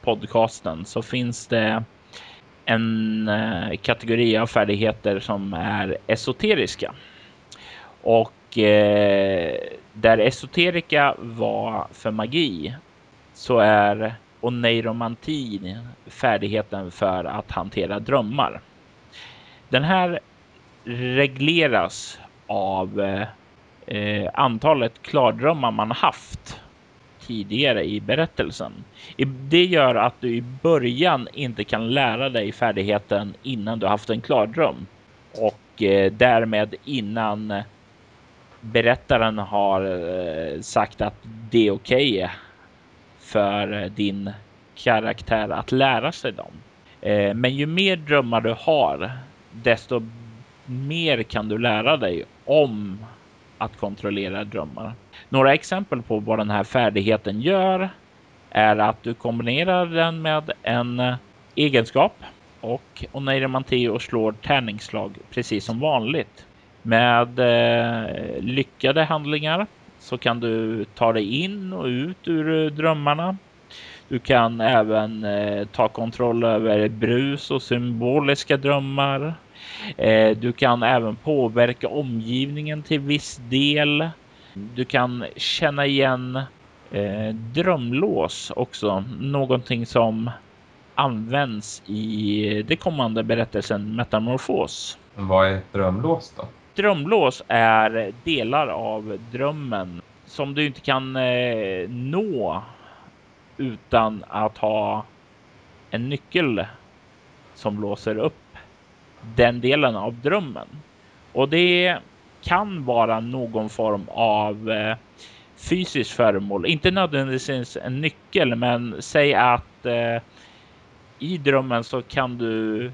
podcasten så finns det en eh, kategori av färdigheter som är esoteriska. Och eh, där esoterika var för magi så är och oneiromantin färdigheten för att hantera drömmar. Den här regleras av eh, antalet klardrömmar man haft tidigare i berättelsen. Det gör att du i början inte kan lära dig färdigheten innan du haft en klardröm och eh, därmed innan berättaren har eh, sagt att det är okej okay för eh, din karaktär att lära sig dem. Eh, men ju mer drömmar du har, desto mer kan du lära dig om att kontrollera drömmar. Några exempel på vad den här färdigheten gör är att du kombinerar den med en eh, egenskap och Oneiromanti slår tärningsslag precis som vanligt. Med eh, lyckade handlingar så kan du ta dig in och ut ur eh, drömmarna. Du kan även eh, ta kontroll över brus och symboliska drömmar. Eh, du kan även påverka omgivningen till viss del. Du kan känna igen eh, drömlås också, någonting som används i eh, det kommande berättelsen Metamorfos. Vad är ett drömlås då? Drömlås är delar av drömmen som du inte kan eh, nå utan att ha en nyckel som låser upp den delen av drömmen. Och det kan vara någon form av eh, fysiskt föremål, inte nödvändigtvis en nyckel, men säg att eh, i drömmen så kan du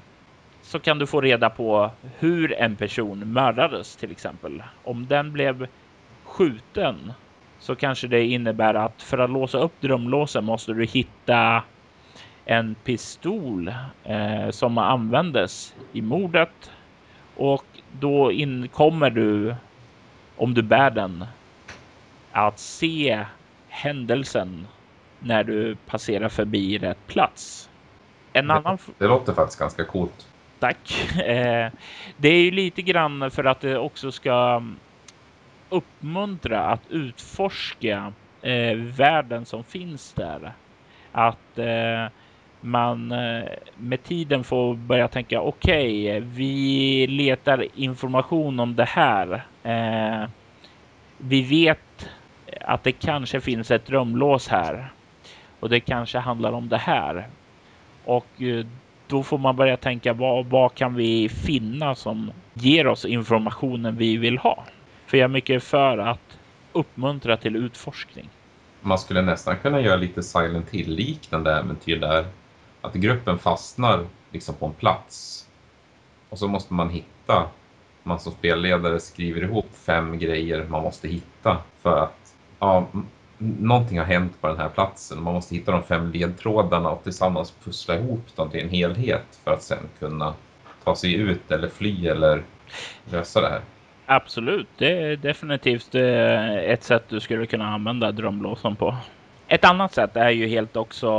så kan du få reda på hur en person mördades till exempel. Om den blev skjuten så kanske det innebär att för att låsa upp drömlåsen måste du hitta en pistol eh, som användes i mordet och då kommer du om du bär den att se händelsen när du passerar förbi rätt plats. En annan... det låter faktiskt ganska coolt. Tack. Eh, det är ju lite grann för att det också ska uppmuntra att utforska eh, världen som finns där. Att eh, man med tiden får börja tänka okej, okay, vi letar information om det här. Vi vet att det kanske finns ett drömlås här och det kanske handlar om det här. Och då får man börja tänka vad, vad kan vi finna som ger oss informationen vi vill ha? För jag är mycket för att uppmuntra till utforskning. Man skulle nästan kunna göra lite Silent Hill-liknande äventyr där. Att gruppen fastnar liksom på en plats. Och så måste man hitta, man som spelledare skriver ihop fem grejer man måste hitta för att ja, någonting har hänt på den här platsen. Man måste hitta de fem ledtrådarna och tillsammans pussla ihop dem till en helhet för att sen kunna ta sig ut eller fly eller lösa det här. Absolut, det är definitivt eh, ett sätt du skulle kunna använda drömblåsan på. Ett annat sätt är ju helt också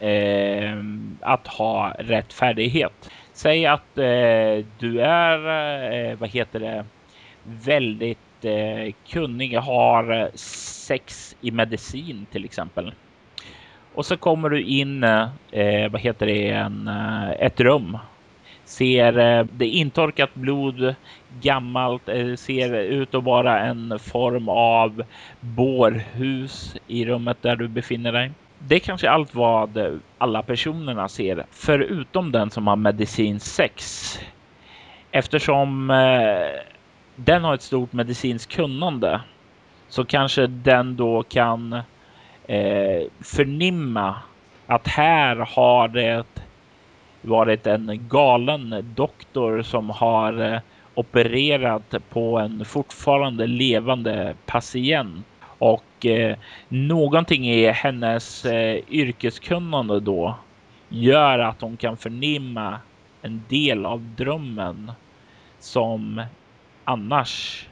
eh, att ha rätt färdighet. Säg att eh, du är, eh, vad heter det, väldigt eh, kunnig, har sex i medicin till exempel. Och så kommer du in, eh, eh vad heter det, en, eh, ett rum ser eh, det intorkat blod, gammalt, eh, ser ut att vara en form av bårhus i rummet där du befinner dig. Det är kanske allt vad alla personerna ser, förutom den som har medicin 6. Eftersom eh, den har ett stort medicinskt kunnande så kanske den då kan eh, förnimma att här har det varit en galen doktor som har eh, opererat på en fortfarande levande patient. Och eh, någonting i hennes eh, yrkeskunnande då gör att hon kan förnimma en del av drömmen som annars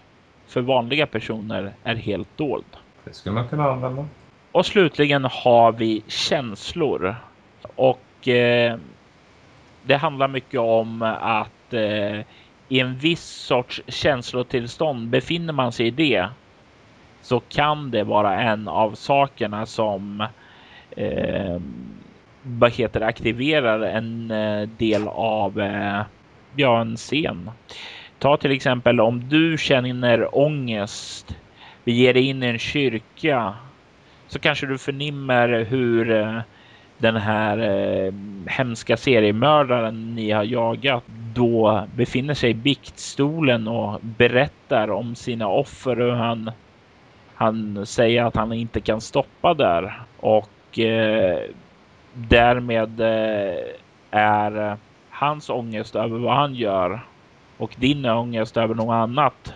för vanliga personer är helt dold. Det skulle man kunna använda. Och slutligen har vi känslor. Och eh, det handlar mycket om att eh, i en viss sorts känslotillstånd befinner man sig i det så kan det vara en av sakerna som eh, vad heter aktiverar en eh, del av eh, ja, en scen. Ta till exempel om du känner ångest, vi ger dig in i en kyrka, så kanske du förnimmer hur eh, den här eh, hemska seriemördaren ni har jagat då befinner sig i biktstolen och berättar om sina offer och han, han säger att han inte kan stoppa där och eh, därmed eh, är hans ångest över vad han gör och din ångest över något annat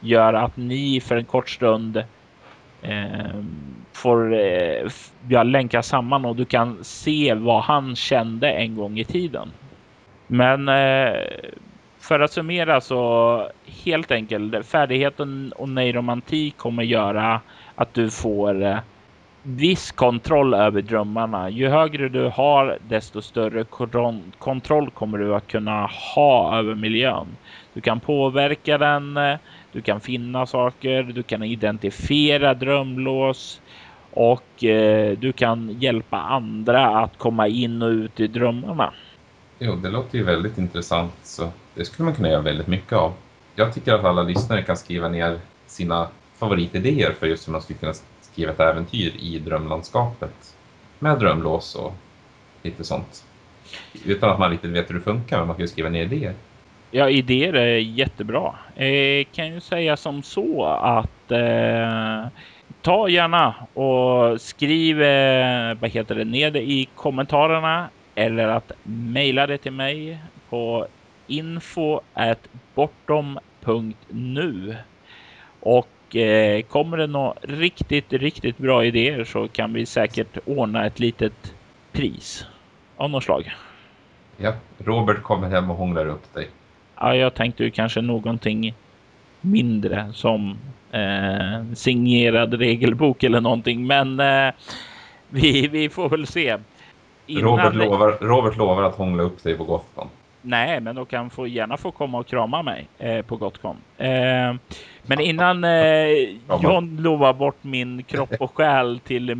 gör att ni för en kort stund eh, får eh, ja, länka samman och du kan se vad han kände en gång i tiden. Men eh, för att summera så helt enkelt färdigheten och neuromantik kommer göra att du får eh, viss kontroll över drömmarna. Ju högre du har, desto större kontroll kommer du att kunna ha över miljön. Du kan påverka den. Du kan finna saker. Du kan identifiera drömlås och eh, du kan hjälpa andra att komma in och ut i drömmarna. Jo, det låter ju väldigt intressant så det skulle man kunna göra väldigt mycket av. Jag tycker att alla lyssnare kan skriva ner sina favoritidéer för just hur man skulle kunna skriva ett äventyr i drömlandskapet med drömlås och lite sånt. Utan att man riktigt vet hur det funkar, men man kan ju skriva ner idéer. Ja, idéer är jättebra. Eh, kan ju säga som så att eh, ta gärna och skriv eh, vad heter det, ner det i kommentarerna eller att mejla det till mig på info bortom.nu. Och eh, kommer det några riktigt, riktigt bra idéer så kan vi säkert ordna ett litet pris av något slag. Ja, Robert kommer hem och hånglar upp dig. Ja, jag tänkte ju kanske någonting mindre som eh, signerad regelbok eller någonting. Men eh, vi, vi får väl se. Innan... Robert, lovar, Robert lovar att hångla upp dig på Gothcon. Nej, men då kan få gärna få komma och krama mig eh, på Gothcon. Eh, men innan eh, John lovar bort min kropp och själ till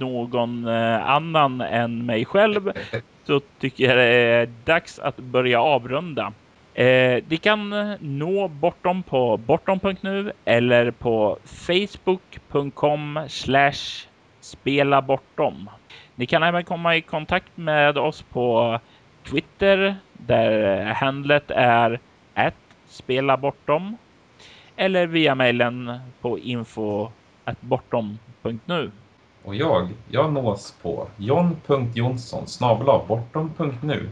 någon eh, annan än mig själv så tycker jag det är dags att börja avrunda. Eh, de kan nå Bortom på bortom.nu eller på facebook.com spela bortom. Ni kan även komma i kontakt med oss på Twitter där handlet är att spela bortom eller via mejlen på info bortom.nu. Och jag, jag nås på john.jonsson bortom.nu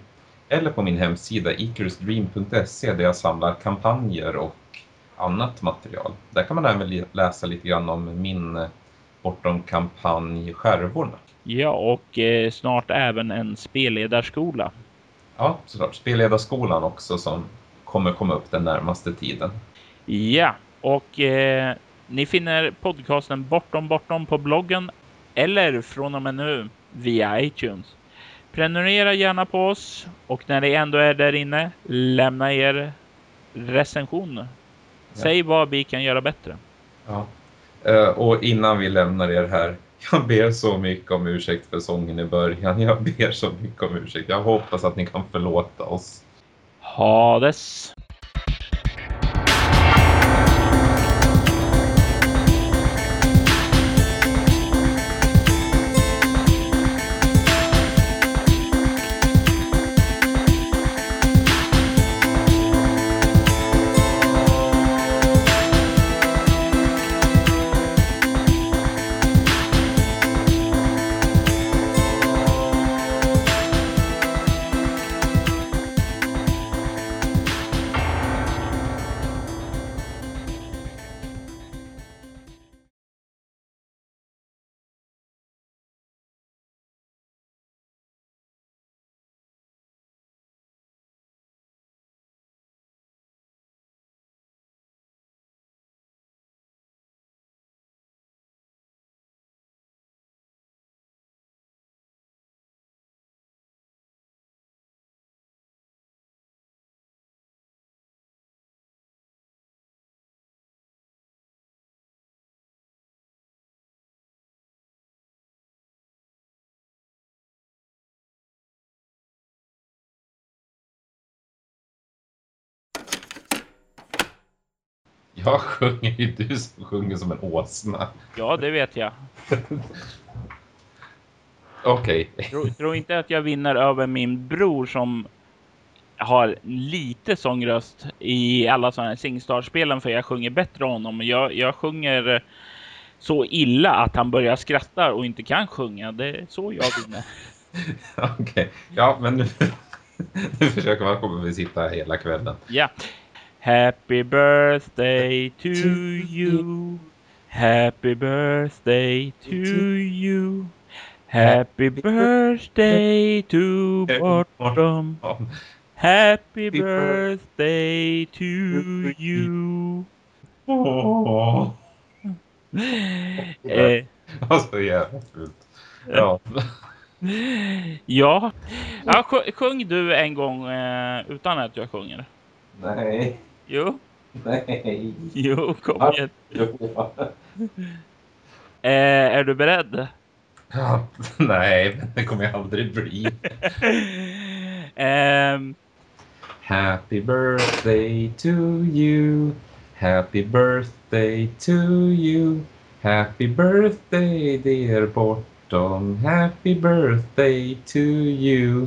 eller på min hemsida icarusdream.se där jag samlar kampanjer och annat material. Där kan man även läsa lite grann om min eh, Bortom kampanj Skärvorna. Ja, och eh, snart även en spelledarskola. Ja, såklart. Spelledarskolan också som kommer komma upp den närmaste tiden. Ja, och eh, ni finner podcasten Bortom Bortom på bloggen eller från och med nu via iTunes. Prenumerera gärna på oss och när ni ändå är där inne, lämna er recension. Säg ja. vad vi kan göra bättre. Ja. Uh, och innan vi lämnar er här, jag ber så mycket om ursäkt för sången i början. Jag ber så mycket om ursäkt. Jag hoppas att ni kan förlåta oss. Hades. Jag sjunger ju du som sjunger som en åsna. Ja, det vet jag. Okej. Tro, tro inte att jag vinner över min bror som har lite sångröst i alla sådana här Singstar-spelen för jag sjunger bättre honom. Jag, jag sjunger så illa att han börjar skratta och inte kan sjunga. Det är så jag vinner. Okej. Ja, men nu, nu försöker man kommer vi sitta hela kvällen. Ja. Happy birthday to you. Happy birthday to you. Happy birthday to Bortom. Ja. Happy birthday to you. Åh, Eh, alltså jävla fult. Ja. ja, ja sj- sjung du en gång eh, utan att jag sjunger. Nej. Jo, Nej. jo, kom igen. Eh, är du beredd? Ja, nej, det kommer jag aldrig bli. Ehm, Happy birthday to you. Happy birthday to you. Happy birthday dear Bortom. Happy birthday to you.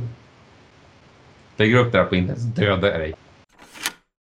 Lägger upp det här på internet så dödar jag dig.